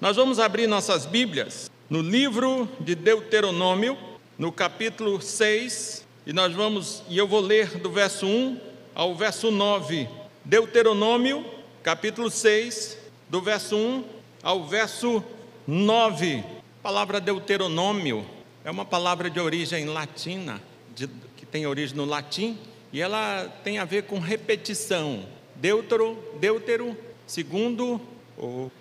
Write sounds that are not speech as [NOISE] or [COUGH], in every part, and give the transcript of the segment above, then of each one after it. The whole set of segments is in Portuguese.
Nós vamos abrir nossas Bíblias no livro de Deuteronômio, no capítulo 6, e nós vamos, e eu vou ler do verso 1 ao verso 9. Deuteronômio, capítulo 6, do verso 1 ao verso 9. A palavra Deuteronômio é uma palavra de origem latina, de, que tem origem no latim, e ela tem a ver com repetição. Deutero, deutero, segundo,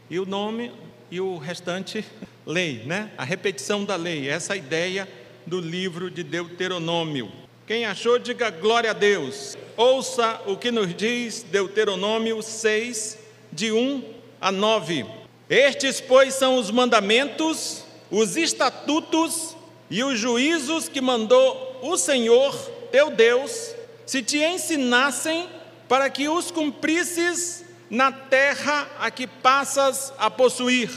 e o nome, e o restante, [LAUGHS] lei, né? A repetição da lei, essa ideia do livro de Deuteronômio. Quem achou, diga glória a Deus. Ouça o que nos diz Deuteronômio 6, de 1 a 9. Estes, pois, são os mandamentos, os estatutos e os juízos que mandou o Senhor, teu Deus, se te ensinassem para que os cumprisses na terra a que passas a possuir,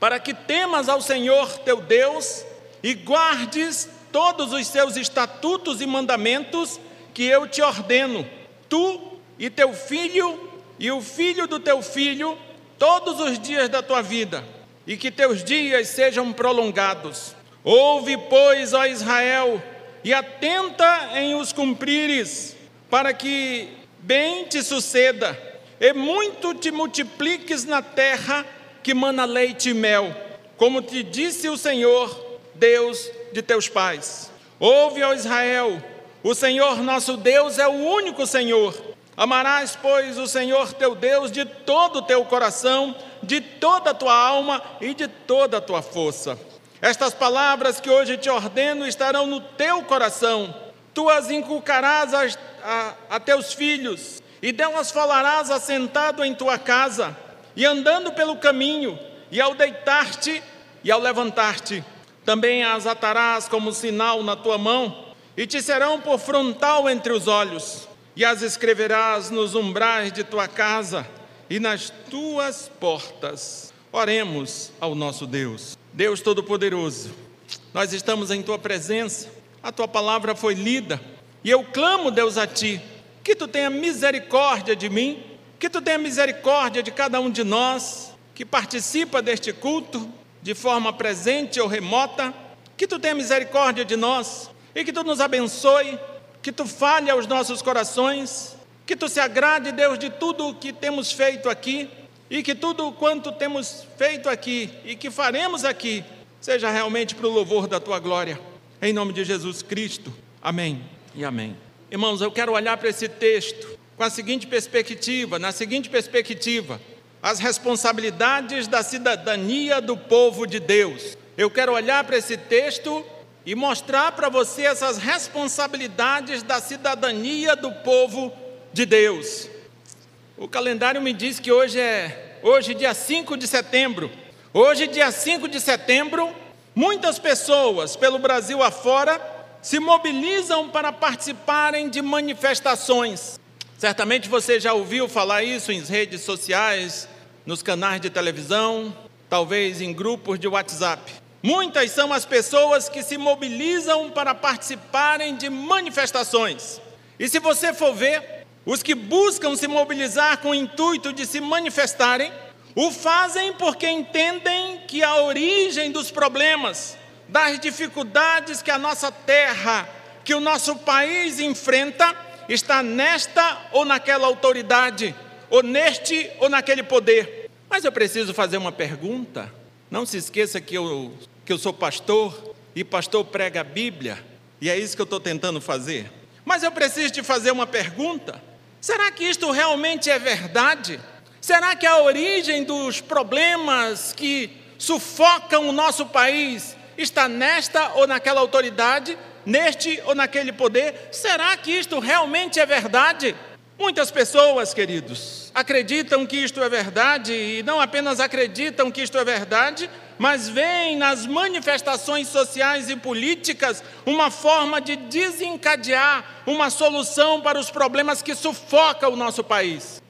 para que temas ao Senhor teu Deus e guardes todos os seus estatutos e mandamentos que eu te ordeno, tu e teu filho e o filho do teu filho, todos os dias da tua vida, e que teus dias sejam prolongados. Ouve, pois, ó Israel, e atenta em os cumprires, para que bem te suceda e muito te multipliques na terra que mana leite e mel, como te disse o Senhor, Deus de teus pais. Ouve, ó Israel, o Senhor nosso Deus é o único Senhor. Amarás, pois, o Senhor teu Deus de todo o teu coração, de toda a tua alma e de toda a tua força. Estas palavras que hoje te ordeno estarão no teu coração, tu as inculcarás a, a, a teus filhos e delas falarás assentado em tua casa, e andando pelo caminho, e ao deitar-te e ao levantar-te. Também as atarás como sinal na tua mão, e te serão por frontal entre os olhos, e as escreverás nos umbrais de tua casa e nas tuas portas. Oremos ao nosso Deus. Deus Todo-Poderoso, nós estamos em tua presença, a tua palavra foi lida, e eu clamo, Deus, a ti que tu tenha misericórdia de mim, que tu tenha misericórdia de cada um de nós que participa deste culto de forma presente ou remota, que tu tenha misericórdia de nós e que tu nos abençoe, que tu fale aos nossos corações, que tu se agrade, Deus, de tudo o que temos feito aqui e que tudo quanto temos feito aqui e que faremos aqui seja realmente para o louvor da tua glória. Em nome de Jesus Cristo. Amém e amém. Irmãos, eu quero olhar para esse texto com a seguinte perspectiva, na seguinte perspectiva, as responsabilidades da cidadania do povo de Deus. Eu quero olhar para esse texto e mostrar para você essas responsabilidades da cidadania do povo de Deus. O calendário me diz que hoje é hoje dia 5 de setembro. Hoje dia 5 de setembro, muitas pessoas pelo Brasil afora se mobilizam para participarem de manifestações. Certamente você já ouviu falar isso em redes sociais, nos canais de televisão, talvez em grupos de WhatsApp. Muitas são as pessoas que se mobilizam para participarem de manifestações. E se você for ver, os que buscam se mobilizar com o intuito de se manifestarem, o fazem porque entendem que a origem dos problemas das dificuldades que a nossa terra, que o nosso país enfrenta, está nesta ou naquela autoridade, ou neste ou naquele poder. Mas eu preciso fazer uma pergunta. Não se esqueça que eu, que eu sou pastor e pastor prega a Bíblia, e é isso que eu estou tentando fazer. Mas eu preciso te fazer uma pergunta: será que isto realmente é verdade? Será que a origem dos problemas que sufocam o nosso país está nesta ou naquela autoridade, neste ou naquele poder? Será que isto realmente é verdade? Muitas pessoas, queridos, acreditam que isto é verdade e não apenas acreditam que isto é verdade, mas veem nas manifestações sociais e políticas uma forma de desencadear uma solução para os problemas que sufocam o nosso país.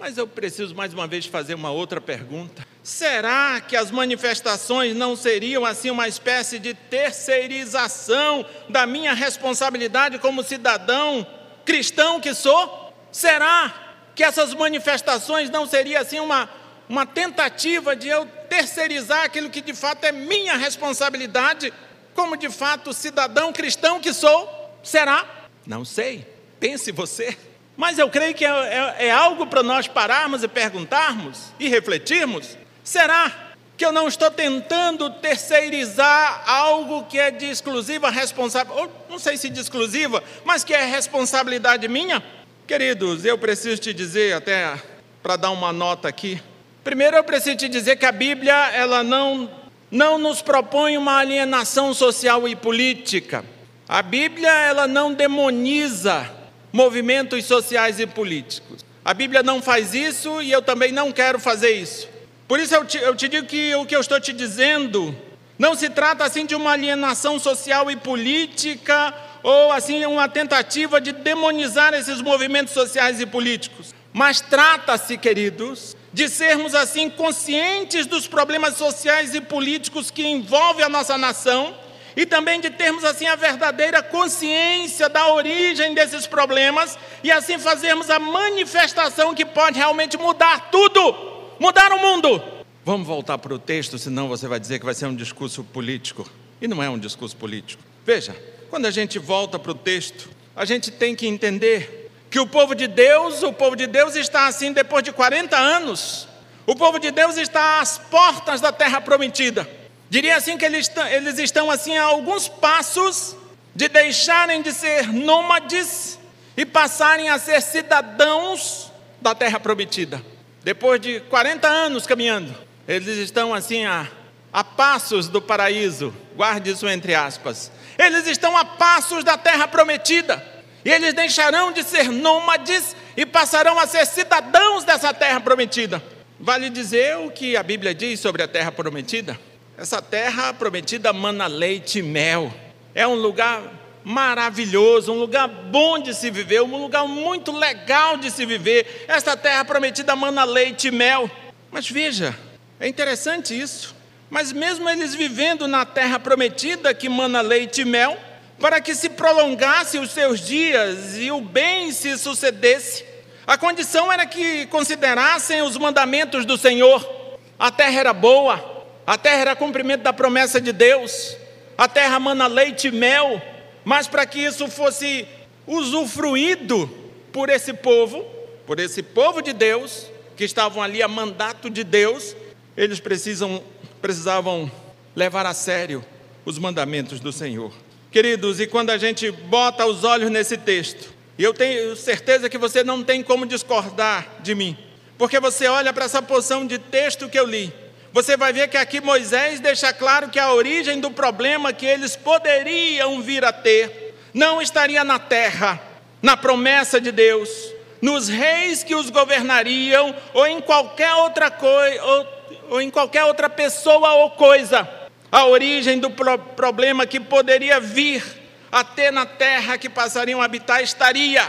Mas eu preciso mais uma vez fazer uma outra pergunta. Será que as manifestações não seriam assim uma espécie de terceirização da minha responsabilidade como cidadão cristão que sou? Será que essas manifestações não seria assim uma, uma tentativa de eu terceirizar aquilo que de fato é minha responsabilidade, como de fato cidadão cristão que sou? Será? Não sei. Pense você. Mas eu creio que é, é, é algo para nós pararmos e perguntarmos e refletirmos. Será que eu não estou tentando terceirizar algo que é de exclusiva responsabilidade, não sei se de exclusiva, mas que é responsabilidade minha? Queridos, eu preciso te dizer, até para dar uma nota aqui, primeiro eu preciso te dizer que a Bíblia, ela não, não nos propõe uma alienação social e política. A Bíblia, ela não demoniza movimentos sociais e políticos. A Bíblia não faz isso e eu também não quero fazer isso. Por isso eu te, eu te digo que o que eu estou te dizendo não se trata assim de uma alienação social e política ou assim uma tentativa de demonizar esses movimentos sociais e políticos. Mas trata-se, queridos, de sermos assim conscientes dos problemas sociais e políticos que envolvem a nossa nação e também de termos assim a verdadeira consciência da origem desses problemas e assim fazermos a manifestação que pode realmente mudar tudo mudar o mundo. Vamos voltar para o texto, senão você vai dizer que vai ser um discurso político. E não é um discurso político. Veja, quando a gente volta para o texto, a gente tem que entender que o povo de Deus, o povo de Deus está assim depois de 40 anos. O povo de Deus está às portas da terra prometida. Diria assim que eles, eles estão assim a alguns passos de deixarem de ser nômades e passarem a ser cidadãos da terra prometida. Depois de 40 anos caminhando, eles estão assim a, a passos do paraíso, guarde isso entre aspas. Eles estão a passos da terra prometida, e eles deixarão de ser nômades e passarão a ser cidadãos dessa terra prometida. Vale dizer o que a Bíblia diz sobre a terra prometida? Essa terra prometida mana leite e mel. É um lugar maravilhoso, um lugar bom de se viver, um lugar muito legal de se viver. Esta terra prometida mana leite e mel. Mas veja, é interessante isso. Mas mesmo eles vivendo na terra prometida que mana leite e mel, para que se prolongasse os seus dias e o bem se sucedesse, a condição era que considerassem os mandamentos do Senhor. A terra era boa, a terra era cumprimento da promessa de Deus, a terra mana leite e mel, mas para que isso fosse usufruído por esse povo, por esse povo de Deus, que estavam ali a mandato de Deus, eles precisam, precisavam levar a sério os mandamentos do Senhor. Queridos, e quando a gente bota os olhos nesse texto, e eu tenho certeza que você não tem como discordar de mim, porque você olha para essa porção de texto que eu li, você vai ver que aqui Moisés deixa claro que a origem do problema que eles poderiam vir a ter não estaria na terra, na promessa de Deus, nos reis que os governariam ou em qualquer outra coisa ou, ou, em qualquer outra pessoa ou coisa. A origem do pro problema que poderia vir a ter na terra que passariam a habitar estaria,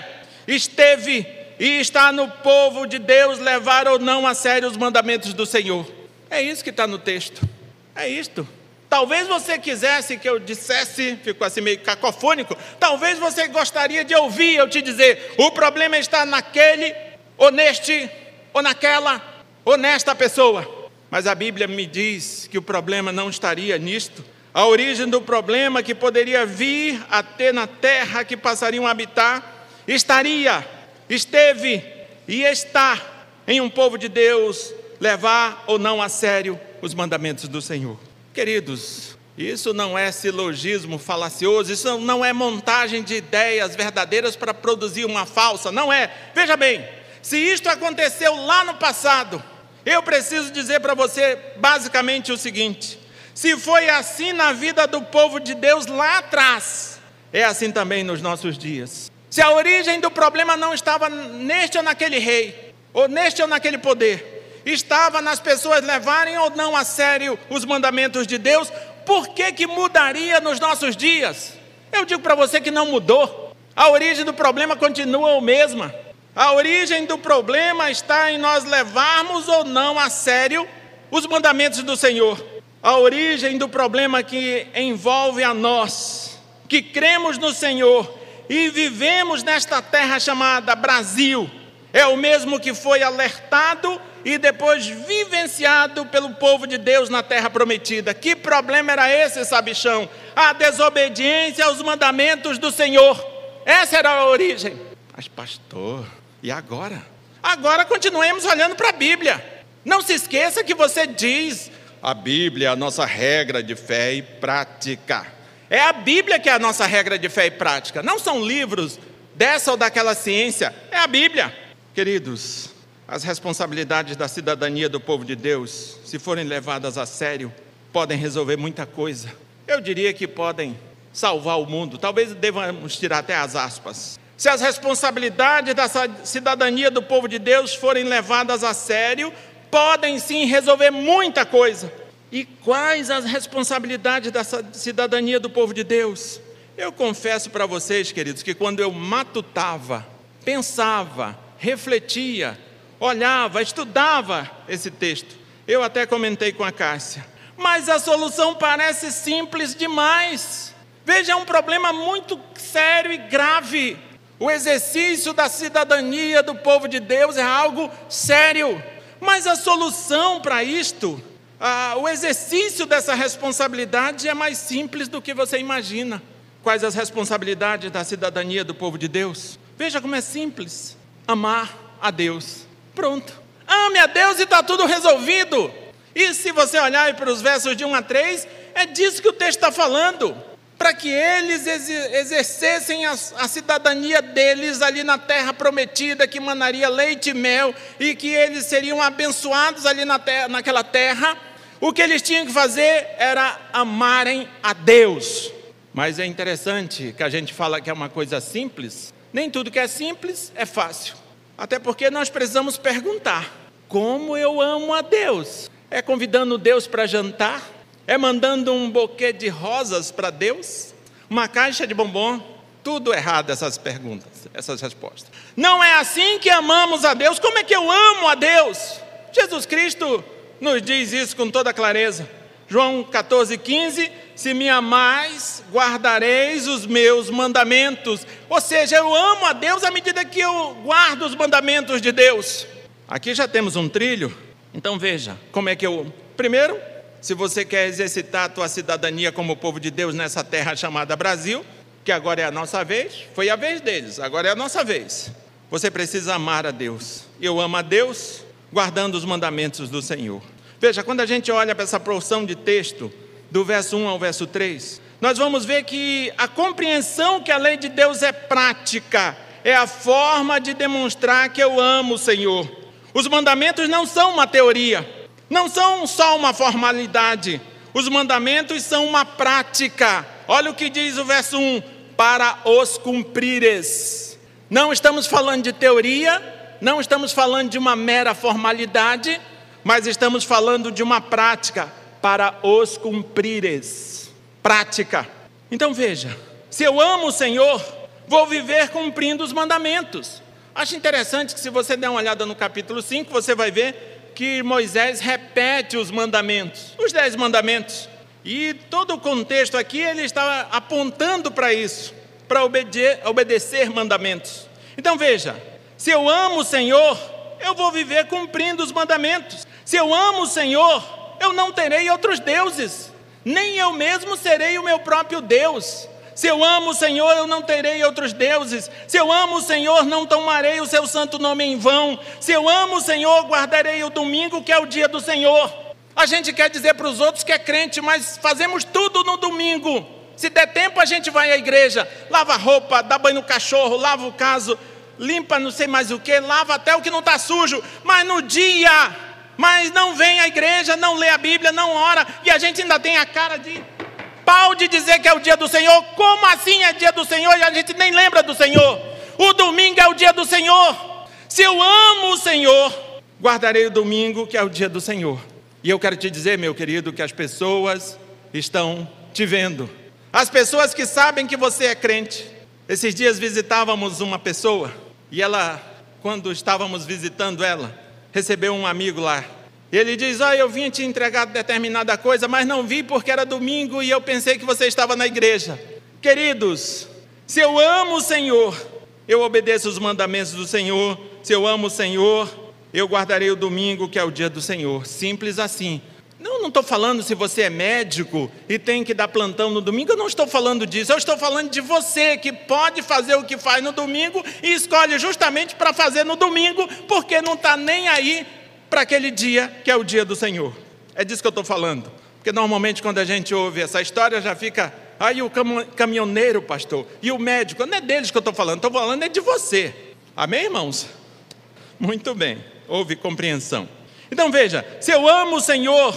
esteve e está no povo de Deus levar ou não a sério os mandamentos do Senhor. É isso que está no texto. É isto. Talvez você quisesse que eu dissesse, ficou assim meio cacofônico. Talvez você gostaria de ouvir eu te dizer: o problema está naquele, ou neste, ou naquela, ou nesta pessoa. Mas a Bíblia me diz que o problema não estaria nisto. A origem do problema que poderia vir a ter na terra que passariam a habitar, estaria, esteve e está em um povo de Deus levar ou não a sério os mandamentos do Senhor. Queridos, isso não é silogismo falacioso, isso não é montagem de ideias verdadeiras para produzir uma falsa, não é. Veja bem, se isto aconteceu lá no passado, eu preciso dizer para você basicamente o seguinte: se foi assim na vida do povo de Deus lá atrás, é assim também nos nossos dias. Se a origem do problema não estava neste ou naquele rei, ou neste ou naquele poder, estava nas pessoas levarem ou não a sério os mandamentos de Deus, por que, que mudaria nos nossos dias? Eu digo para você que não mudou. A origem do problema continua a mesma. A origem do problema está em nós levarmos ou não a sério os mandamentos do Senhor. A origem do problema que envolve a nós, que cremos no Senhor e vivemos nesta terra chamada Brasil, É o mesmo que foi alertado e depois vivenciado pelo povo de Deus na terra prometida. Que problema era esse, sabichão? A desobediência aos mandamentos do Senhor. Essa era a origem. Mas, pastor, e agora? Agora continuemos olhando para a Bíblia. Não se esqueça que você diz: a Bíblia é a nossa regra de fé e prática. É a Bíblia que é a nossa regra de fé e prática. Não são livros dessa ou daquela ciência, é a Bíblia. Queridos, as responsabilidades da cidadania do povo de Deus, se forem levadas a sério, podem resolver muita coisa. Eu diria que podem salvar o mundo. Talvez devamos tirar até as aspas. Se as responsabilidades da cidadania do povo de Deus forem levadas a sério, podem sim resolver muita coisa. E quais as responsabilidades da cidadania do povo de Deus? Eu confesso para vocês, queridos, que quando eu matutava, pensava, refletia, olhava, estudava esse texto, eu até comentei com a Cássia, mas a solução parece simples demais. Veja, é um problema muito sério e grave. O exercício da cidadania do povo de Deus é algo sério. Mas a solução para isto, ah, o exercício dessa responsabilidade é mais simples do que você imagina. Quais as responsabilidades da cidadania do povo de Deus? Veja como é simples: amar a Deus. Pronto. Ame a Deus e está tudo resolvido. E se você olhar para os versos de 1 a 3, é disso que o texto está falando para que eles exercessem a, a, cidadania deles ali na terra prometida, que manaria leite e mel, e que eles seriam abençoados ali na terra, naquela terra, o que eles tinham que fazer era amarem a Deus. Mas é interessante que a gente fala que é uma coisa simples, nem tudo que é simples é fácil. Até porque nós precisamos perguntar: como eu amo a Deus? É convidando Deus para jantar? É mandando um buquê de rosas para Deus? Uma caixa de bombom? Tudo errado essas perguntas, essas respostas. Não é assim que amamos a Deus. Como é que eu amo a Deus? Jesus Cristo nos diz isso com toda clareza. João 14, 15: Se me amais, guardareis os meus mandamentos. Ou seja, eu amo a Deus à medida que eu guardo os mandamentos de Deus. Aqui já temos um trilho, então veja como é que eu. Primeiro, se você quer exercitar a tua cidadania como povo de Deus nessa terra chamada Brasil, que agora é a nossa vez, foi a vez deles, agora é a nossa vez. Você precisa amar a Deus. Eu amo a Deus guardando os mandamentos do Senhor. Veja, quando a gente olha para essa porção de texto, do verso 1 ao verso 3, nós vamos ver que a compreensão que a lei de Deus é prática, é a forma de demonstrar que eu amo o Senhor. Os mandamentos não são uma teoria, não são só uma formalidade, os mandamentos são uma prática. Olha o que diz o verso 1: para os cumprires. Não estamos falando de teoria, não estamos falando de uma mera formalidade, mas estamos falando de uma prática para os cumprires. Prática. Então veja, se eu amo o Senhor, vou viver cumprindo os mandamentos. Acho interessante que se você der uma olhada no capítulo 5, você vai ver que Moisés repete os mandamentos, os dez mandamentos. E todo o contexto aqui ele está apontando para isso, para obedecer, obedecer mandamentos. Então veja: se eu amo o Senhor, eu vou viver cumprindo os mandamentos. Se eu amo o Senhor, eu não terei outros deuses, nem eu mesmo serei o meu próprio Deus. Se eu amo o Senhor, eu não terei outros deuses. Se eu amo o Senhor, não tomarei o seu santo nome em vão. Se eu amo o Senhor, guardarei o domingo, que é o dia do Senhor. A gente quer dizer para os outros que é crente, mas fazemos tudo no domingo. Se der tempo, a gente vai à igreja, lava roupa, dá banho no cachorro, lava o caso, limpa não sei mais o que, lava até o que não está sujo. Mas no dia, mas não vem à igreja, não lê a Bíblia, não ora, e a gente ainda tem a cara de pau de dizer que é o dia do Senhor. Como assim é dia do Senhor e a gente nem lembra do Senhor? O domingo é o dia do Senhor. Se eu amo o Senhor, guardarei o domingo, que é o dia do Senhor. E eu quero te dizer, meu querido, que as pessoas estão te vendo. As pessoas que sabem que você é crente. Esses dias visitávamos uma pessoa e ela, quando estávamos visitando ela, recebeu um amigo lá ele diz: Ah, eu vim te entregar determinada coisa, mas não vi porque era domingo e eu pensei que você estava na igreja. Queridos, se eu amo o Senhor, eu obedeço os mandamentos do Senhor. se eu amo o Senhor, eu guardarei o domingo, que é o dia do Senhor. Simples assim. Não, não estou falando se você é médico e tem que dar plantão no domingo, eu não estou falando disso. Eu estou falando de você que pode fazer o que faz no domingo e escolhe justamente para fazer no domingo, porque não está nem aí para aquele dia que é o dia do Senhor. É disso que eu estou falando. Porque normalmente quando a gente ouve essa história já fica, aí o caminhoneiro, pastor, e o médico, não é deles que eu estou falando, estou falando é de você. Amém, irmãos? Muito bem, houve compreensão. Então veja: se eu amo o Senhor,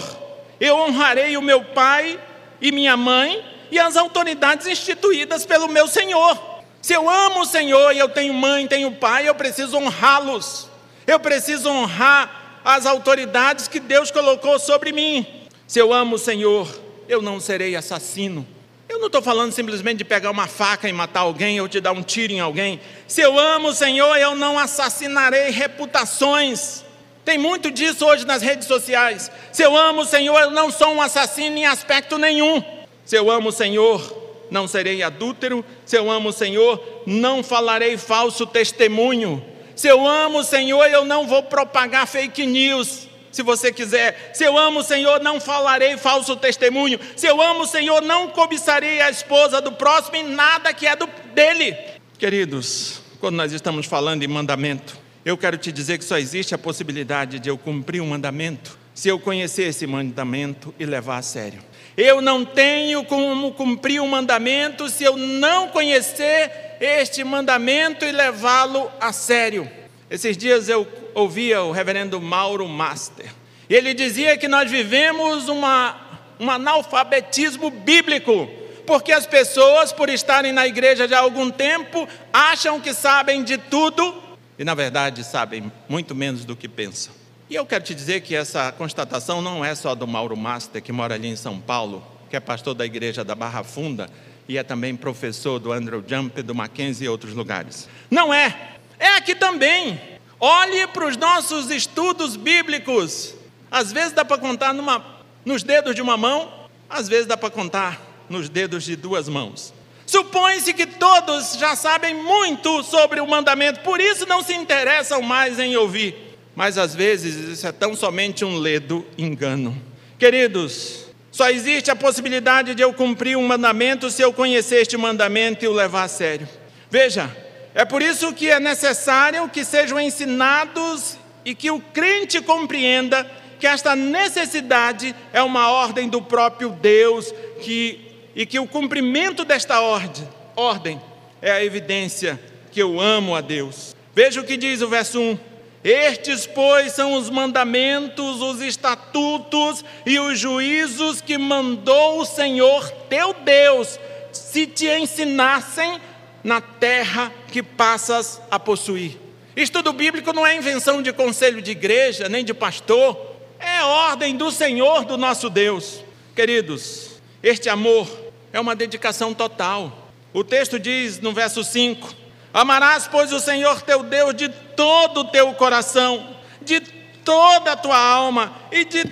eu honrarei o meu pai e minha mãe e as autoridades instituídas pelo meu Senhor. Se eu amo o Senhor e eu tenho mãe, tenho pai, eu preciso honrá-los. Eu preciso honrar as autoridades que Deus colocou sobre mim. Se eu amo o Senhor, eu não serei assassino. Eu não estou falando simplesmente de pegar uma faca e matar alguém ou de dar um tiro em alguém. Se eu amo o Senhor, eu não assassinarei reputações. Tem muito disso hoje nas redes sociais. Se eu amo o Senhor, eu não sou um assassino em aspecto nenhum. Se eu amo o Senhor, não serei adúltero. Se eu amo o Senhor, não falarei falso testemunho. Se eu amo o Senhor, eu não vou propagar fake news se você quiser. Se eu amo o Senhor, não falarei falso testemunho. Se eu amo o Senhor, não cobiçarei a esposa do próximo e nada que é do, dele. Queridos, quando nós estamos falando em mandamento, eu quero te dizer que só existe a possibilidade de eu cumprir um mandamento se eu conhecer esse mandamento e levar a sério. Eu não tenho como cumprir um mandamento se eu não conhecer este mandamento e levá-lo a sério. Esses dias eu ouvia o reverendo Mauro Master. Ele dizia que nós vivemos uma, um analfabetismo bíblico, porque as pessoas, por estarem na igreja já há algum tempo, acham que sabem de tudo e, na verdade, sabem muito menos do que pensam. E eu quero te dizer que essa constatação não é só do Mauro Master, que mora ali em São Paulo, que é pastor da igreja da Barra Funda e é também professor do Andrew Jump, do Mackenzie e outros lugares. Não é, é aqui também. Olhe para os nossos estudos bíblicos. Às vezes dá para contar numa, nos dedos de uma mão, às vezes dá para contar nos dedos de duas mãos. Supõe-se que todos já sabem muito sobre o mandamento, por isso não se interessam mais em ouvir. Mas às vezes isso é tão somente um ledo engano. Queridos, só existe a possibilidade de eu cumprir um mandamento se eu conhecer este mandamento e o levar a sério. Veja, é por isso que é necessário que sejam ensinados e que o crente compreenda que esta necessidade é uma ordem do próprio Deus que, e que o cumprimento desta ordem, ordem é a evidência que eu amo a Deus. Veja o que diz o verso 1. Estes, pois, são os mandamentos, os estatutos e os juízos que mandou o Senhor teu Deus, se te ensinassem na terra que passas a possuir. Estudo bíblico não é invenção de conselho de igreja, nem de pastor, é ordem do Senhor, do nosso Deus. Queridos, este amor é uma dedicação total. O texto diz no verso 5: Amarás, pois, o Senhor teu Deus de todo o teu coração, de toda a tua alma e de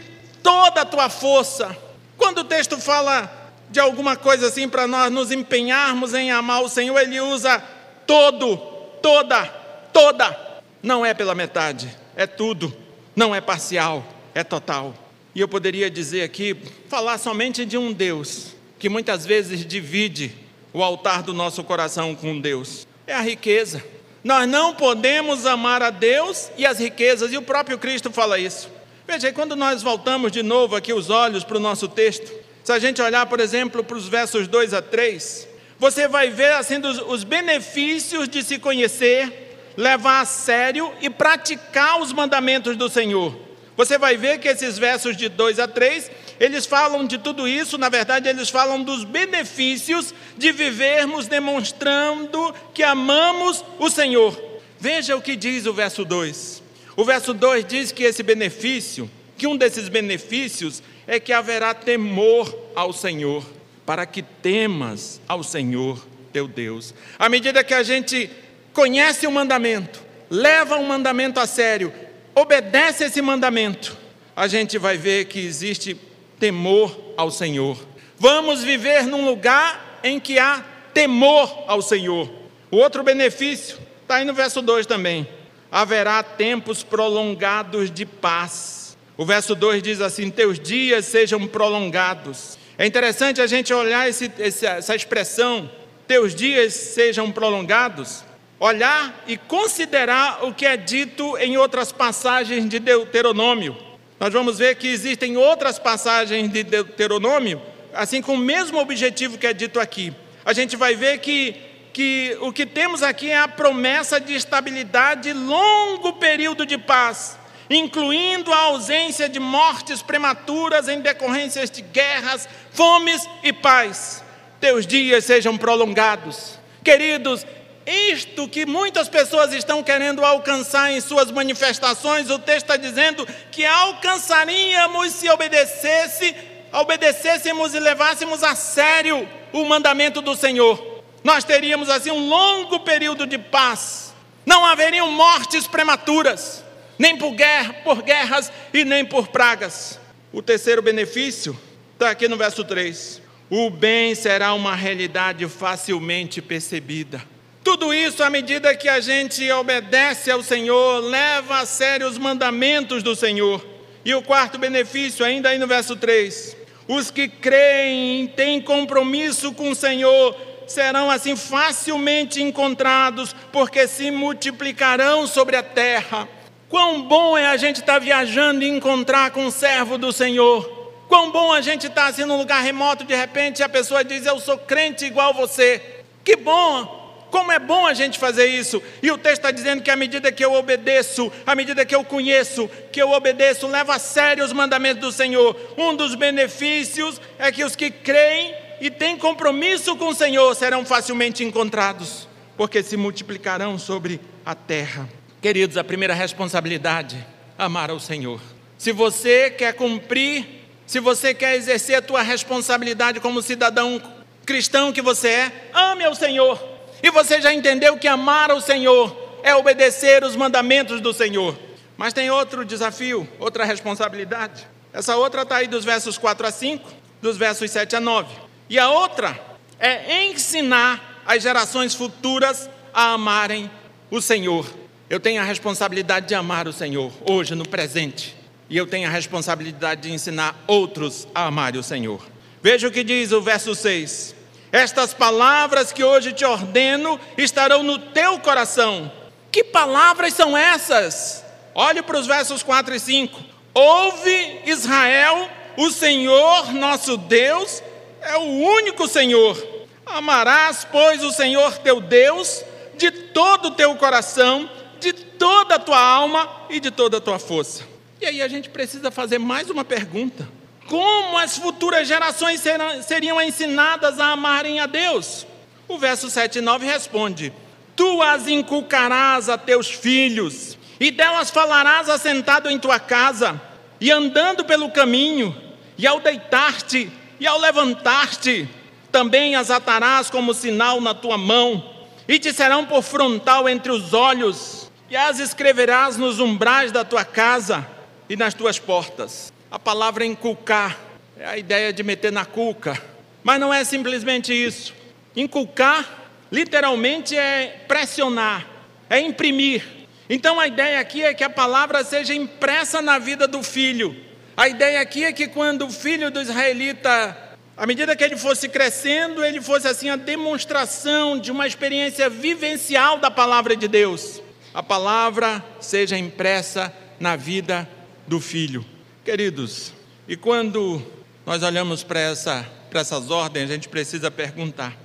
toda a tua força. Quando o texto fala de alguma coisa assim para nós nos empenharmos em amar o Senhor, ele usa todo, toda, toda. Não é pela metade, é tudo. Não é parcial, é total. E eu poderia dizer aqui, falar somente de um Deus que muitas vezes divide o altar do nosso coração com Deus. É a riqueza. Nós não podemos amar a Deus e as riquezas, e o próprio Cristo fala isso. Veja, quando nós voltamos de novo aqui os olhos para o nosso texto, se a gente olhar, por exemplo, para os versos 2 a 3, você vai ver assim os benefícios de se conhecer, levar a sério e praticar os mandamentos do Senhor. Você vai ver que esses versos de 2 a 3, eles falam de tudo isso, na verdade, eles falam dos benefícios de vivermos demonstrando que amamos o Senhor. Veja o que diz o verso 2. O verso 2 diz que esse benefício, que um desses benefícios é que haverá temor ao Senhor, para que temas ao Senhor teu Deus. À medida que a gente conhece o mandamento, leva o mandamento a sério, obedece esse mandamento, a gente vai ver que existe temor ao Senhor. Vamos viver num lugar em que há temor ao Senhor. O outro benefício está aí no verso 2 também. haverá tempos prolongados de paz. O verso 2 diz assim: Teus dias sejam prolongados. É interessante a gente olhar esse, essa expressão, teus dias sejam prolongados, olhar e considerar o que é dito em outras passagens de Deuteronômio. Nós vamos ver que existem outras passagens de Deuteronômio, assim com o mesmo objetivo que é dito aqui. A gente vai ver que, que o que temos aqui é a promessa de estabilidade longo período de paz incluindo a ausência de mortes prematuras em decorrências de guerras, fomes e paz. Teus dias sejam prolongados. Queridos, isto que muitas pessoas estão querendo alcançar em suas manifestações, o texto está dizendo que alcançaríamos se obedecesse, obedecêssemos e levássemos a sério o mandamento do Senhor. Nós teríamos assim um longo período de paz. Não haveriam mortes prematuras nem por, guerra, por guerras e nem por pragas. O terceiro benefício está aqui no verso 3. O bem será uma realidade facilmente percebida. Tudo isso à medida que a gente obedece ao Senhor, leva a sério os mandamentos do Senhor. E o quarto benefício, ainda aí no verso 3: os que creem e têm compromisso com o Senhor serão assim facilmente encontrados, porque se multiplicarão sobre a terra. Quão bom é a gente estar tá viajando e encontrar com um servo do Senhor. Quão bom a gente estar tá, assim num lugar remoto, de repente a pessoa diz: Eu sou crente igual você. Que bom, como é bom a gente fazer isso. E o texto está dizendo que à medida que eu obedeço, à medida que eu conheço, que eu obedeço, levo a sério os mandamentos do Senhor. Um dos benefícios é que os que creem e têm compromisso com o Senhor serão facilmente encontrados, porque se multiplicarão sobre a terra. Queridos, a primeira responsabilidade, amar ao Senhor. Se você quer cumprir, se você quer exercer a tua responsabilidade como cidadão cristão que você é, ame ao Senhor. E você já entendeu que amar ao Senhor é obedecer os mandamentos do Senhor. Mas tem outro desafio, outra responsabilidade. Essa outra está aí dos versos 4 a 5, dos versos 7 a 9. E a outra é ensinar as gerações futuras a amarem o Senhor. Eu tenho a responsabilidade de amar o Senhor hoje, no presente. E eu tenho a responsabilidade de ensinar outros a amar o Senhor. Veja o que diz o verso 6. Estas palavras que hoje te ordeno estarão no teu coração. Que palavras são essas? Olhe para os versos 4 e 5. Ouve, Israel, o Senhor nosso Deus é o único Senhor. Amarás, pois, o Senhor teu Deus de todo o teu coração de toda a tua alma e de toda a tua força. E aí a gente precisa fazer mais uma pergunta: como as futuras gerações serão, seriam ensinadas a amarem a Deus? O verso 7 e 9 responde: Tu as inculcarás a teus filhos, e delas falarás assentado em tua casa, e andando pelo caminho, e ao deitar-te e ao levantar-te, também as atarás como sinal na tua mão, e te serão por frontal entre os olhos e as escreverás nos umbrais da tua casa e nas tuas portas. A palavra inculcar é a ideia de meter na cuca, mas não é simplesmente isso. Inculcar, literalmente, é pressionar, é imprimir. Então a ideia aqui é que a palavra seja impressa na vida do filho. A ideia aqui é que quando o filho do israelita, à medida que ele fosse crescendo, ele fosse assim a demonstração de uma experiência vivencial da palavra de Deus a palavra seja impressa na vida do filho. Queridos, e quando nós olhamos para essa, essas ordens, a gente precisa perguntar: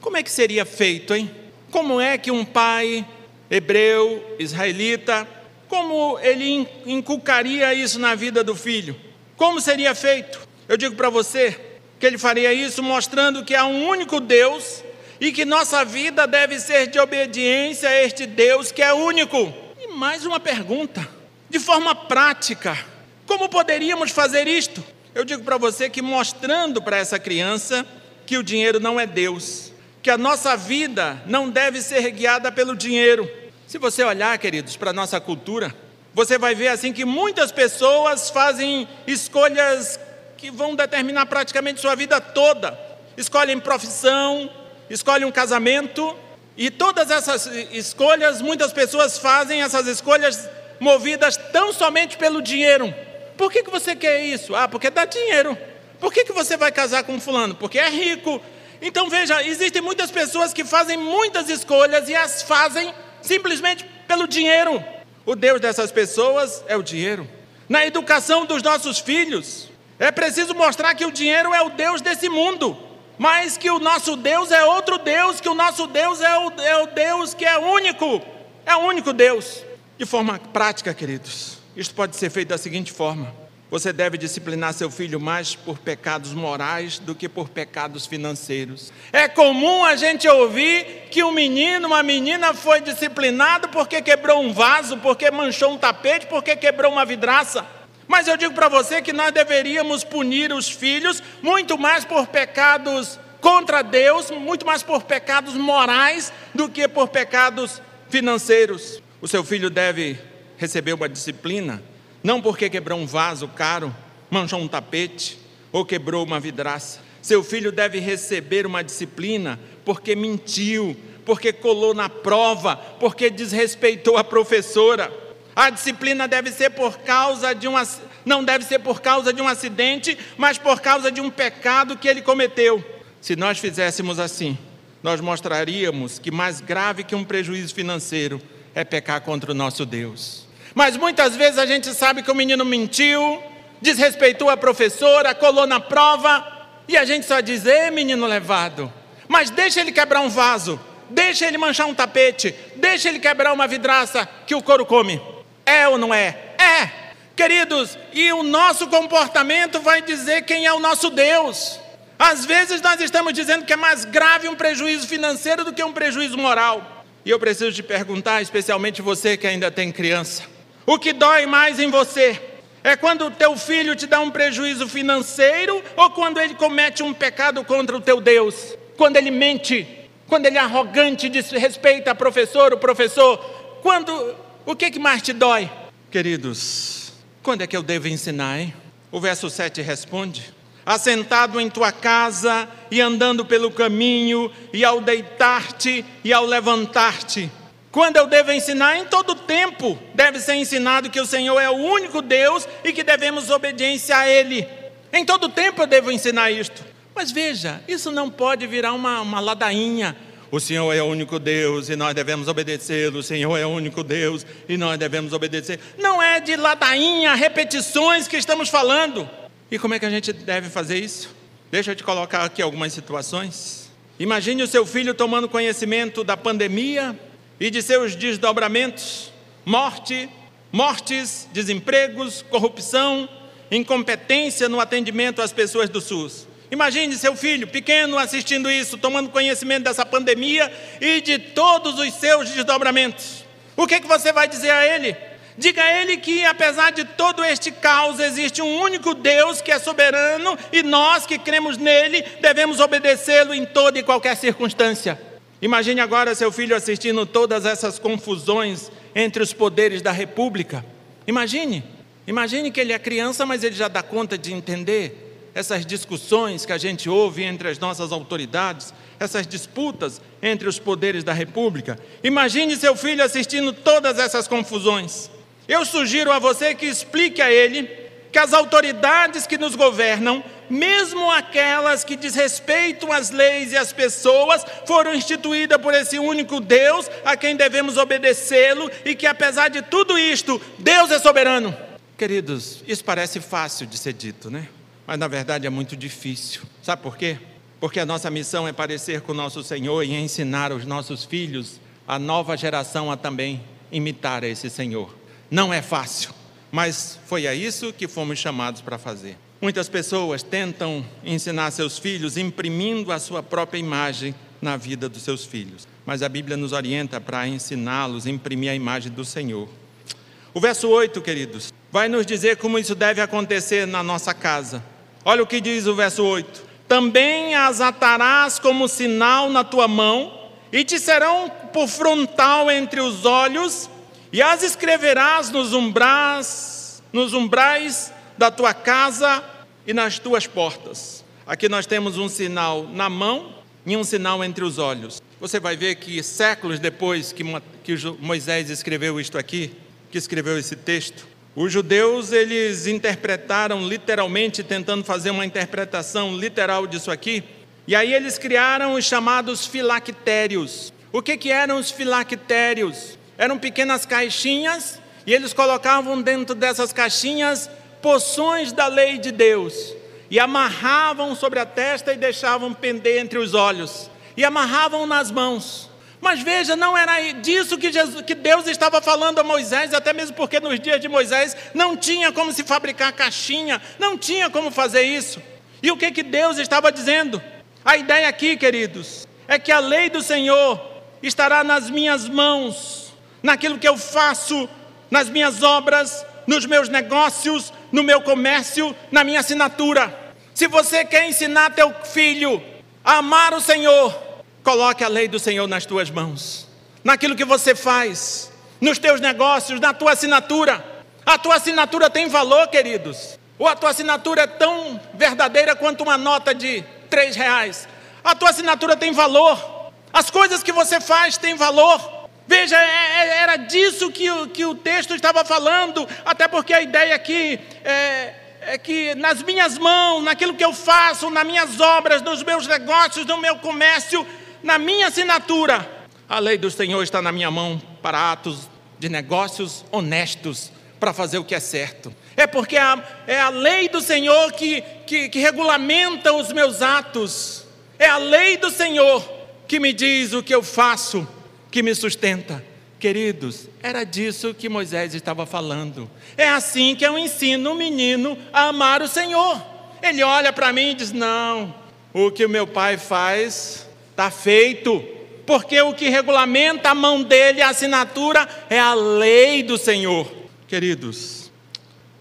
como é que seria feito, hein? Como é que um pai hebreu, israelita, como ele inculcaria isso na vida do filho? Como seria feito? Eu digo para você que ele faria isso mostrando que há um único Deus e que nossa vida deve ser de obediência a este Deus que é único. E mais uma pergunta, de forma prática: como poderíamos fazer isto? Eu digo para você que mostrando para essa criança que o dinheiro não é Deus, que a nossa vida não deve ser guiada pelo dinheiro. Se você olhar, queridos, para a nossa cultura, você vai ver assim que muitas pessoas fazem escolhas que vão determinar praticamente sua vida toda. Escolhem profissão, escolhe um casamento E todas essas escolhas, muitas pessoas fazem essas escolhas movidas tão somente pelo dinheiro. Por que, que você quer isso? Ah, porque dá dinheiro. Por que, que você vai casar com fulano? Porque é rico. Então veja, existem muitas pessoas que fazem muitas escolhas e as fazem simplesmente pelo dinheiro. O Deus dessas pessoas é o dinheiro. Na educação dos nossos filhos, é preciso mostrar que o dinheiro é o Deus desse mundo, mas que o nosso Deus é outro Deus, que o nosso Deus é o, é o Deus que é único, é o único Deus. De forma prática, queridos, isto pode ser feito da seguinte forma: você deve disciplinar seu filho mais por pecados morais do que por pecados financeiros. É comum a gente ouvir que um menino, uma menina foi disciplinado porque quebrou um vaso, porque manchou um tapete, porque quebrou uma vidraça. Mas eu digo para você que nós deveríamos punir os filhos muito mais por pecados contra Deus, muito mais por pecados morais do que por pecados financeiros. O seu filho deve receber uma disciplina não porque quebrou um vaso caro, manchou um tapete ou quebrou uma vidraça. Seu filho deve receber uma disciplina porque mentiu, porque colou na prova, porque desrespeitou a professora. A disciplina deve ser por causa de uma não deve ser por causa de um acidente, mas por causa de um pecado que ele cometeu. Se nós fizéssemos assim, nós mostraríamos que mais grave que um prejuízo financeiro é pecar contra o nosso Deus. Mas muitas vezes a gente sabe que o menino mentiu, desrespeitou a professora, colou na prova, e a gente só diz: "Ei, menino levado". Mas deixa ele quebrar um vaso, deixa ele manchar um tapete, deixa ele quebrar uma vidraça que o couro come. É ou não é? É. Queridos, e o nosso comportamento vai dizer quem é o nosso Deus. Às vezes nós estamos dizendo que é mais grave um prejuízo financeiro do que um prejuízo moral. E eu preciso te perguntar, especialmente você que ainda tem criança, o que dói mais em você é quando o teu filho te dá um prejuízo financeiro ou quando ele comete um pecado contra o teu Deus? Quando ele mente, quando ele é arrogante, desrespeita a professor, o professor, quando o que, que mais te dói? Queridos, quando é que eu devo ensinar, hein? O verso 7 responde: Assentado em tua casa e andando pelo caminho, e ao deitar-te e ao levantar-te, quando eu devo ensinar? Em todo tempo deve ser ensinado que o Senhor é o único Deus e que devemos obediência a Ele. Em todo tempo eu devo ensinar isto. Mas veja, isso não pode virar uma, uma ladainha. O Senhor é o único Deus e nós devemos obedecê-lo. O Senhor é o único Deus e nós devemos obedecer. Não é de ladainha, repetições que estamos falando. E como é que a gente deve fazer isso? Deixa eu te colocar aqui algumas situações. Imagine o seu filho tomando conhecimento da pandemia e de seus desdobramentos: morte, mortes, desempregos, corrupção, incompetência no atendimento às pessoas do SUS. Imagine seu filho pequeno assistindo isso, tomando conhecimento dessa pandemia e de todos os seus desdobramentos. O que, é que você vai dizer a ele? Diga a ele que, apesar de todo este caos, existe um único Deus que é soberano e nós que cremos nele devemos obedecê-lo em toda e qualquer circunstância. Imagine agora seu filho assistindo todas essas confusões entre os poderes da república. Imagine, imagine que ele é criança, mas ele já dá conta de entender essas discussões que a gente ouve entre as nossas autoridades, essas disputas entre os poderes da república. Imagine seu filho assistindo todas essas confusões. Eu sugiro a você que explique a ele que as autoridades que nos governam mesmo aquelas que desrespeitam as leis e as pessoas, foram instituídas por esse único Deus a quem devemos obedecê-lo e que, apesar de tudo isto, Deus é soberano. Queridos, isso parece fácil de ser dito, né? Mas na verdade é muito difícil. Sabe por quê? Porque a nossa missão é parecer com o nosso Senhor e ensinar os nossos filhos, a nova geração, a também imitar esse Senhor. Não é fácil, mas foi a isso que fomos chamados para fazer. Muitas pessoas tentam ensinar seus filhos imprimindo a sua própria imagem na vida dos seus filhos, mas a Bíblia nos orienta para ensiná-los a imprimir a imagem do Senhor. O verso 8, queridos, vai nos dizer como isso deve acontecer na nossa casa. Olha o que diz o verso 8: Também as atarás como sinal na tua mão, e te serão por frontal entre os olhos, e as escreverás nos umbrais, nos umbrais da tua casa e nas tuas portas. Aqui nós temos um sinal na mão e um sinal entre os olhos. você vai ver que séculos depois que, Moisés escreveu isto aqui, que escreveu esse texto, os judeus eles interpretaram literalmente, tentando fazer uma interpretação literal disso aqui, e aí eles criaram os chamados filactérios. O que, que eram os filactérios? Eram pequenas caixinhas e eles colocavam dentro dessas caixinhas poções da lei de Deus e amarravam sobre a testa e deixavam pender entre os olhos e amarravam nas mãos. Mas veja, não era disso que, Jesus, que Deus estava falando a Moisés, até mesmo porque nos dias de Moisés não tinha como se fabricar caixinha, não tinha como fazer isso. E o que, que Deus estava dizendo? A ideia aqui, queridos, é que a lei do Senhor estará nas minhas mãos, naquilo que eu faço, nas minhas obras, nos meus negócios, no meu comércio, na minha assinatura. Se você quer ensinar teu filho a amar o Senhor, Coloque a lei do Senhor nas tuas mãos, naquilo que você faz, nos teus negócios, na tua assinatura. A tua assinatura tem valor, queridos. Ou a tua assinatura é tão verdadeira quanto uma nota de três reais. A tua assinatura tem valor. As coisas que você faz têm valor. Veja, é, é, era disso que o, que o texto estava falando, até porque a ideia aqui é, é que nas minhas mãos, naquilo que eu faço, nas minhas obras, nos meus negócios, no meu comércio, na minha assinatura. A lei do Senhor está na minha mão para atos de negócios honestos, para fazer o que é certo. É porque a, é a lei do Senhor que, que, que regulamenta os meus atos. É a lei do Senhor que me diz o que eu faço, que me sustenta. Queridos, era disso que Moisés estava falando. É assim que eu ensino o menino a amar o Senhor. Ele olha para mim e diz: Não, o que o meu pai faz Está feito, porque o que regulamenta a mão dele, a assinatura, é a lei do Senhor. Queridos,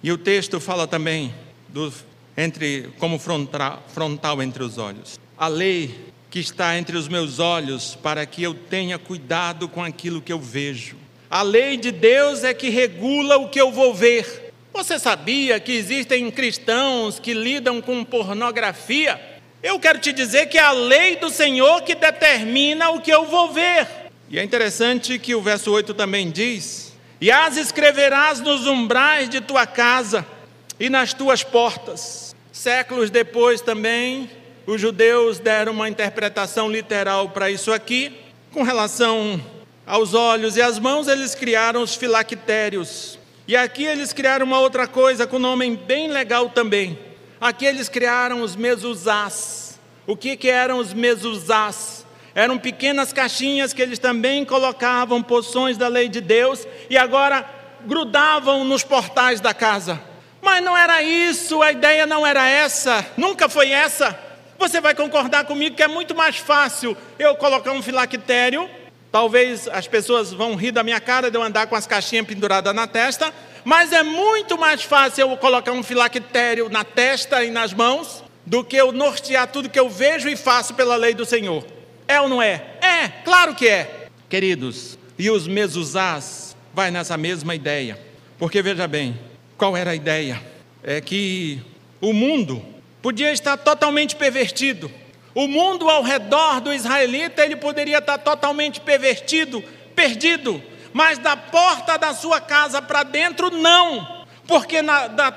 e o texto fala também do, entre, como frontal, frontal entre os olhos. A lei que está entre os meus olhos para que eu tenha cuidado com aquilo que eu vejo. A lei de Deus é que regula o que eu vou ver. Você sabia que existem cristãos que lidam com pornografia eu quero te dizer que é a lei do Senhor que determina o que eu vou ver. E é interessante que o verso 8 também diz: E as escreverás nos umbrais de tua casa e nas tuas portas. Séculos depois também, os judeus deram uma interpretação literal para isso aqui, com relação aos olhos e às mãos, eles criaram os filactérios. E aqui eles criaram uma outra coisa com nome bem legal também Aqui eles criaram os mezuzás. O que, que eram os mezuzás? Eram pequenas caixinhas que eles também colocavam poções da lei de Deus e agora grudavam nos portais da casa. Mas não era isso, a ideia não era essa, nunca foi essa. Você vai concordar comigo que é muito mais fácil eu colocar um filactério. Talvez as pessoas vão rir da minha cara de eu andar com as caixinhas penduradas na testa, mas é muito mais fácil eu colocar um filactério na testa e nas mãos do que eu nortear tudo que eu vejo e faço pela lei do Senhor. É ou não é? É, claro que é. Queridos, e os mesuzás vai nessa mesma ideia. Porque veja bem, qual era a ideia? É que o mundo podia estar totalmente pervertido. O mundo ao redor do israelita ele poderia estar totalmente pervertido, perdido, mas da porta da sua casa para dentro, não, porque, na, da,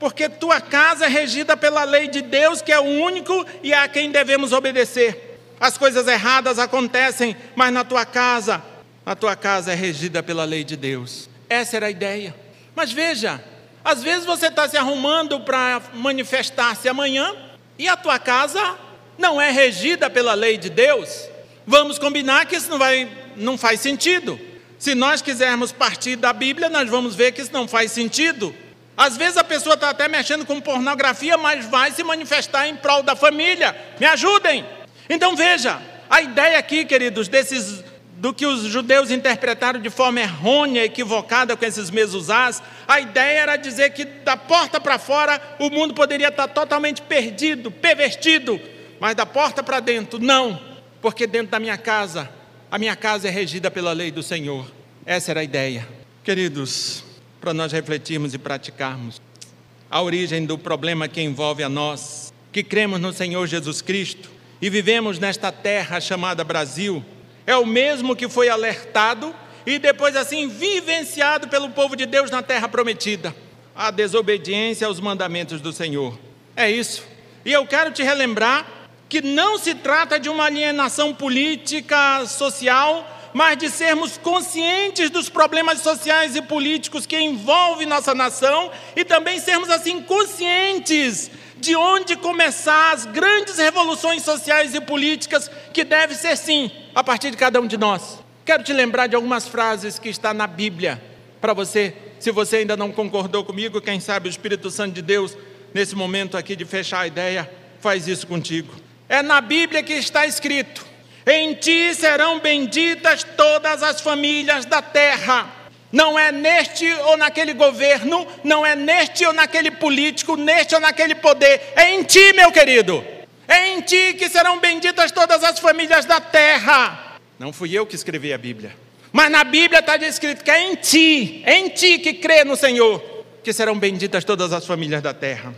porque tua casa é regida pela lei de Deus, que é o único e a quem devemos obedecer. As coisas erradas acontecem, mas na tua casa, a tua casa é regida pela lei de Deus. Essa era a ideia. Mas veja, às vezes você está se arrumando para manifestar-se amanhã e a tua casa não é regida pela lei de Deus. Vamos combinar que isso não, vai, não faz sentido. Se nós quisermos partir da Bíblia, nós vamos ver que isso não faz sentido. Às vezes a pessoa está até mexendo com pornografia, mas vai se manifestar em prol da família. Me ajudem. Então veja, a ideia aqui, queridos, desses do que os judeus interpretaram de forma errônea, equivocada com esses mesuzás, a ideia era dizer que da porta para fora o mundo poderia estar totalmente perdido, pervertido, mas da porta para dentro, não, porque dentro da minha casa a minha casa é regida pela lei do Senhor. Essa era a ideia. Queridos, para nós refletirmos e praticarmos, a origem do problema que envolve a nós, que cremos no Senhor Jesus Cristo e vivemos nesta terra chamada Brasil, é o mesmo que foi alertado e depois assim vivenciado pelo povo de Deus na terra prometida. A desobediência aos mandamentos do Senhor. É isso. E eu quero te relembrar que não se trata de uma alienação política, social, mas de sermos conscientes dos problemas sociais e políticos que envolvem nossa nação e também sermos assim conscientes de onde começar as grandes revoluções sociais e políticas que deve ser sim a partir de cada um de nós. Quero te lembrar de algumas frases que está na Bíblia para você, se você ainda não concordou comigo, quem sabe o Espírito Santo de Deus nesse momento aqui de fechar a ideia faz isso contigo. É na Bíblia que está escrito: Em ti serão benditas todas as famílias da terra. Não é neste ou naquele governo, não é neste ou naquele político, neste ou naquele poder. É em ti, meu querido. É em ti que serão benditas todas as famílias da terra. Não fui eu que escrevi a Bíblia. Mas na Bíblia está escrito que é em ti, é em ti que crê no Senhor, que serão benditas todas as famílias da terra.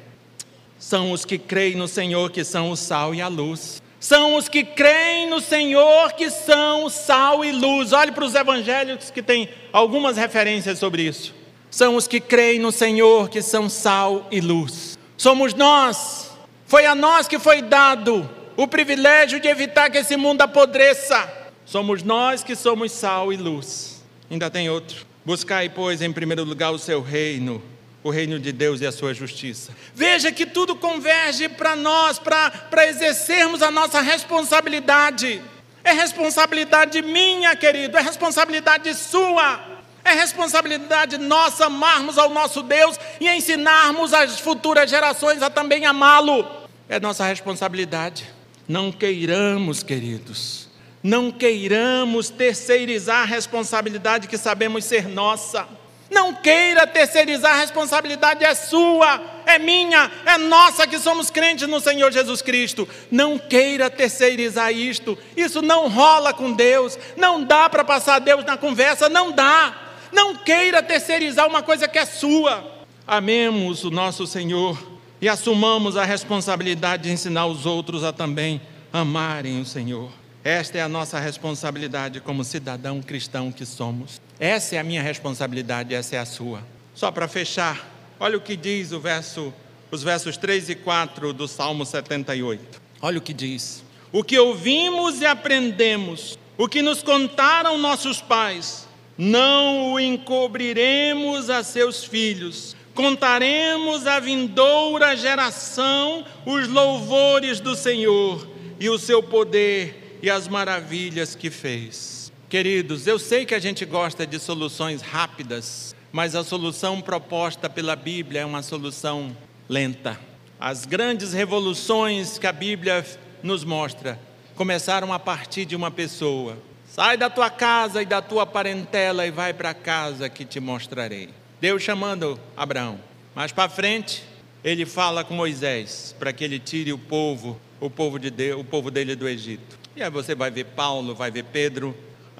São os que creem no Senhor que são o sal e a luz. São os que creem no Senhor que são sal e luz. Olhe para os evangelhos que tem algumas referências sobre isso. São os que creem no Senhor que são sal e luz. Somos nós. Foi a nós que foi dado o privilégio de evitar que esse mundo apodreça. Somos nós que somos sal e luz. Ainda tem outro. Buscai, pois, em primeiro lugar o seu reino o reino de Deus e a sua justiça. Veja que tudo converge para nós, para exercermos a nossa responsabilidade. É responsabilidade minha, querido, é responsabilidade sua. É responsabilidade nossa amarmos ao nosso Deus e ensinarmos as futuras gerações a também amá-lo. É nossa responsabilidade. Não queiramos, queridos, não queiramos terceirizar a responsabilidade que sabemos ser nossa. Não queira terceirizar, a responsabilidade é sua, é minha, é nossa que somos crentes no Senhor Jesus Cristo. Não queira terceirizar isto, isso não rola com Deus, não dá para passar Deus na conversa, não dá. Não queira terceirizar uma coisa que é sua. Amemos o nosso Senhor e assumamos a responsabilidade de ensinar os outros a também amarem o Senhor. Esta é a nossa responsabilidade como cidadão cristão que somos. Essa é a minha responsabilidade, essa é a sua. Só para fechar, olha o que diz o verso, os versos 3 e 4 do Salmo 78. Olha o que diz: O que ouvimos e aprendemos, o que nos contaram nossos pais, não o encobriremos a seus filhos, contaremos à vindoura geração os louvores do Senhor e o seu poder e as maravilhas que fez. Queridos, eu sei que a gente gosta de soluções rápidas, mas a solução proposta pela Bíblia é uma solução lenta. As grandes revoluções que a Bíblia nos mostra começaram a partir de uma pessoa. Sai da tua casa e da tua parentela e vai para a casa que te mostrarei. Deus chamando Abraão. Mais para frente, ele fala com Moisés para que ele tire o povo, o povo de Deus, o povo dele do Egito. E aí você vai ver Paulo, vai ver Pedro,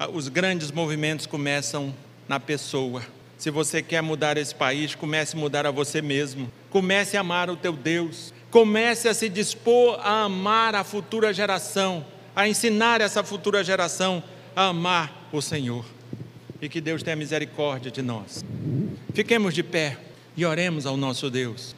os grandes movimentos começam na pessoa. Se você quer mudar esse país, comece a mudar a você mesmo. Comece a amar o teu Deus. Comece a se dispor a amar a futura geração, a ensinar essa futura geração a amar o Senhor. E que Deus tenha misericórdia de nós. Fiquemos de pé e oremos ao nosso Deus.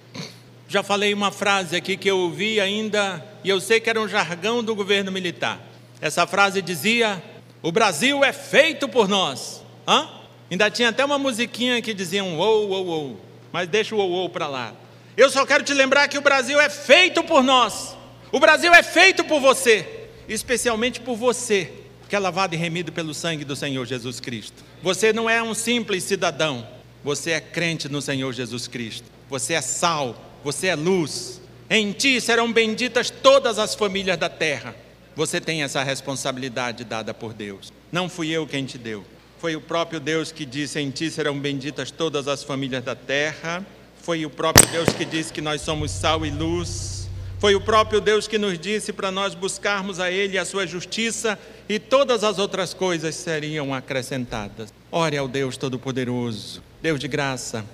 Já falei uma frase aqui que eu ouvi ainda, e eu sei que era um jargão do governo militar. Essa frase dizia: o Brasil é feito por nós. Hã? Ainda tinha até uma musiquinha que dizia um ou, ou, ou. Mas deixa o ou, ou para lá. Eu só quero te lembrar que o Brasil é feito por nós. O Brasil é feito por você. Especialmente por você, que é lavado e remido pelo sangue do Senhor Jesus Cristo. Você não é um simples cidadão. Você é crente no Senhor Jesus Cristo. Você é sal. Você é luz. Em ti serão benditas todas as famílias da terra. Você tem essa responsabilidade dada por Deus. Não fui eu quem te deu. Foi o próprio Deus que disse: Em ti serão benditas todas as famílias da terra. Foi o próprio Deus que disse que nós somos sal e luz. Foi o próprio Deus que nos disse para nós buscarmos a Ele a Sua justiça e todas as outras coisas seriam acrescentadas. Ore ao Deus Todo-Poderoso, Deus de graça,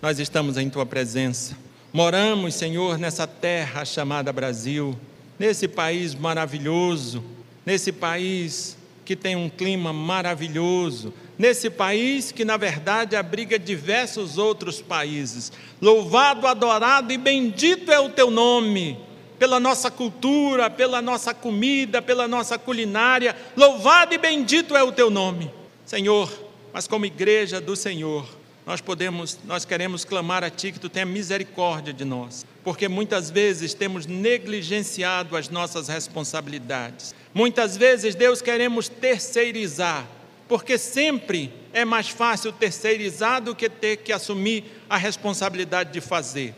nós estamos em Tua presença. Moramos, Senhor, nessa terra chamada Brasil nesse país maravilhoso, nesse país que tem um clima maravilhoso, nesse país que na verdade abriga diversos outros países. Louvado, adorado e bendito é o teu nome, pela nossa cultura, pela nossa comida, pela nossa culinária. Louvado e bendito é o teu nome, Senhor. Mas como igreja do Senhor, nós podemos, nós queremos clamar a Ti que Tu tenha misericórdia de nós, porque muitas vezes temos negligenciado as nossas responsabilidades. Muitas vezes, Deus, queremos terceirizar, porque sempre é mais fácil terceirizar do que ter que assumir a responsabilidade de fazer.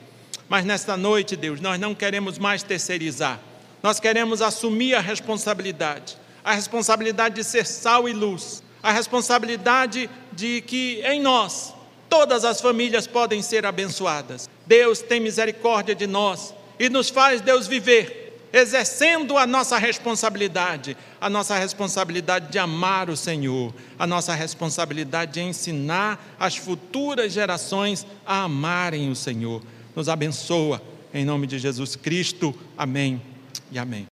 Mas nesta noite, Deus, nós não queremos mais terceirizar, nós queremos assumir a responsabilidade a responsabilidade de ser sal e luz, a responsabilidade de que em nós todas as famílias podem ser abençoadas. Deus tem misericórdia de nós e nos faz, Deus, viver, exercendo a nossa responsabilidade, a nossa responsabilidade de amar o Senhor, a nossa responsabilidade de ensinar as futuras gerações a amarem o Senhor. Nos abençoa, em nome de Jesus Cristo. Amém e amém.